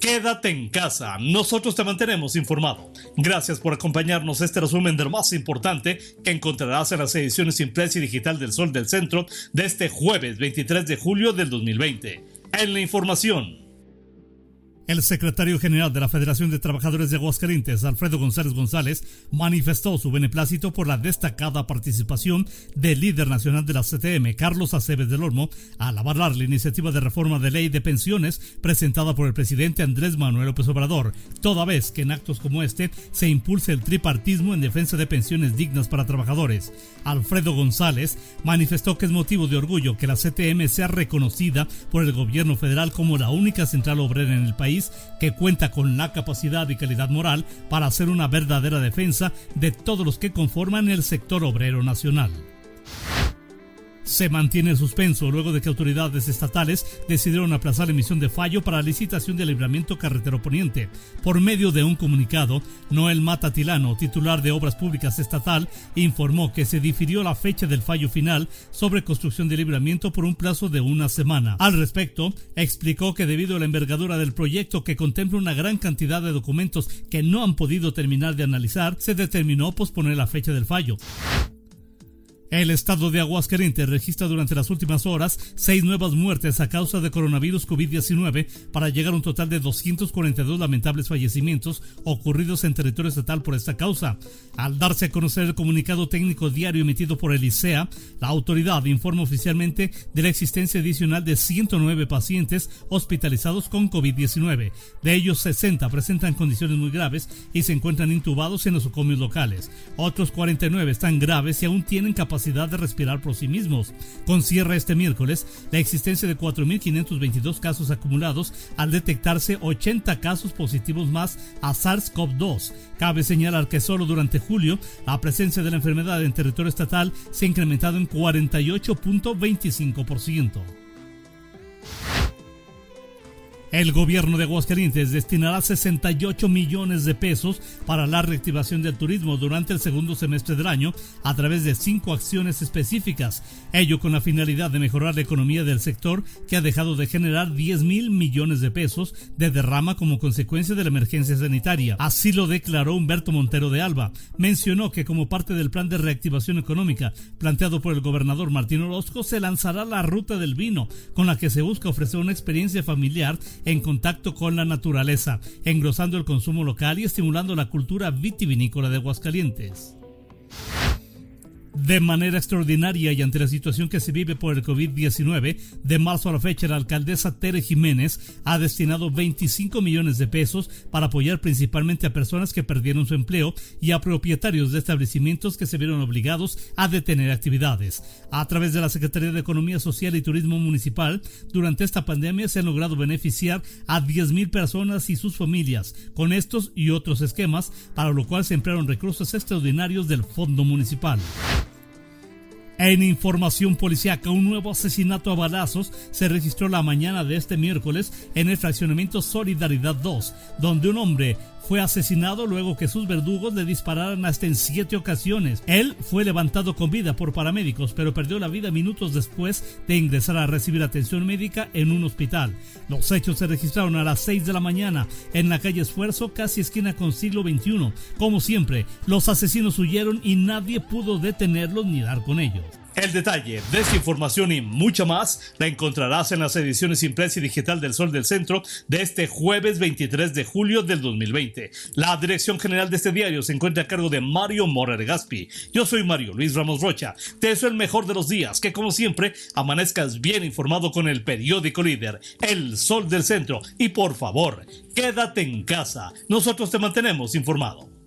Quédate en casa, nosotros te mantenemos informado. Gracias por acompañarnos este resumen de lo más importante que encontrarás en las ediciones impresa y digital del Sol del Centro de este jueves 23 de julio del 2020. En la información. El secretario general de la Federación de Trabajadores de Aguascalientes, Alfredo González González, manifestó su beneplácito por la destacada participación del líder nacional de la CTM, Carlos Aceves del Olmo, al avalar la iniciativa de reforma de ley de pensiones presentada por el presidente Andrés Manuel López Obrador, toda vez que en actos como este se impulsa el tripartismo en defensa de pensiones dignas para trabajadores. Alfredo González manifestó que es motivo de orgullo que la CTM sea reconocida por el gobierno federal como la única central obrera en el país que cuenta con la capacidad y calidad moral para hacer una verdadera defensa de todos los que conforman el sector obrero nacional se mantiene suspenso luego de que autoridades estatales decidieron aplazar la emisión de fallo para licitación de libramiento carretero poniente. Por medio de un comunicado, Noel Mata Tilano, titular de Obras Públicas Estatal, informó que se difirió la fecha del fallo final sobre construcción de libramiento por un plazo de una semana. Al respecto, explicó que debido a la envergadura del proyecto que contempla una gran cantidad de documentos que no han podido terminar de analizar, se determinó posponer la fecha del fallo. El estado de Aguascalientes registra durante las últimas horas seis nuevas muertes a causa de coronavirus COVID-19 para llegar a un total de 242 lamentables fallecimientos ocurridos en territorio estatal por esta causa. Al darse a conocer el comunicado técnico diario emitido por el ICEA, la autoridad informa oficialmente de la existencia adicional de 109 pacientes hospitalizados con COVID-19. De ellos, 60 presentan condiciones muy graves y se encuentran intubados en nosocomios locales. Otros 49 están graves y aún tienen capacidad de respirar por sí mismos. Con cierre este miércoles la existencia de 4.522 casos acumulados al detectarse 80 casos positivos más a SARS-CoV-2. Cabe señalar que solo durante julio la presencia de la enfermedad en territorio estatal se ha incrementado en 48.25%. El gobierno de Aguascalientes destinará 68 millones de pesos para la reactivación del turismo durante el segundo semestre del año a través de cinco acciones específicas, ello con la finalidad de mejorar la economía del sector que ha dejado de generar 10 mil millones de pesos de derrama como consecuencia de la emergencia sanitaria. Así lo declaró Humberto Montero de Alba. Mencionó que como parte del plan de reactivación económica planteado por el gobernador Martín Orozco se lanzará la ruta del vino, con la que se busca ofrecer una experiencia familiar en contacto con la naturaleza, engrosando el consumo local y estimulando la cultura vitivinícola de Aguascalientes. De manera extraordinaria y ante la situación que se vive por el COVID-19, de marzo a la fecha la alcaldesa Tere Jiménez ha destinado 25 millones de pesos para apoyar principalmente a personas que perdieron su empleo y a propietarios de establecimientos que se vieron obligados a detener actividades. A través de la Secretaría de Economía Social y Turismo Municipal, durante esta pandemia se han logrado beneficiar a 10.000 personas y sus familias con estos y otros esquemas, para lo cual se emplearon recursos extraordinarios del Fondo Municipal. En información policíaca, un nuevo asesinato a balazos se registró la mañana de este miércoles en el fraccionamiento Solidaridad 2, donde un hombre fue asesinado luego que sus verdugos le dispararan hasta en siete ocasiones. Él fue levantado con vida por paramédicos, pero perdió la vida minutos después de ingresar a recibir atención médica en un hospital. Los hechos se registraron a las 6 de la mañana en la calle Esfuerzo, casi esquina con siglo XXI. Como siempre, los asesinos huyeron y nadie pudo detenerlos ni dar con ellos. El detalle de esta información y mucha más la encontrarás en las ediciones impresa y digital del Sol del Centro de este jueves 23 de julio del 2020. La dirección general de este diario se encuentra a cargo de Mario Morer Gaspi. Yo soy Mario Luis Ramos Rocha. Te deseo el mejor de los días, que como siempre amanezcas bien informado con el periódico líder, El Sol del Centro. Y por favor, quédate en casa. Nosotros te mantenemos informado.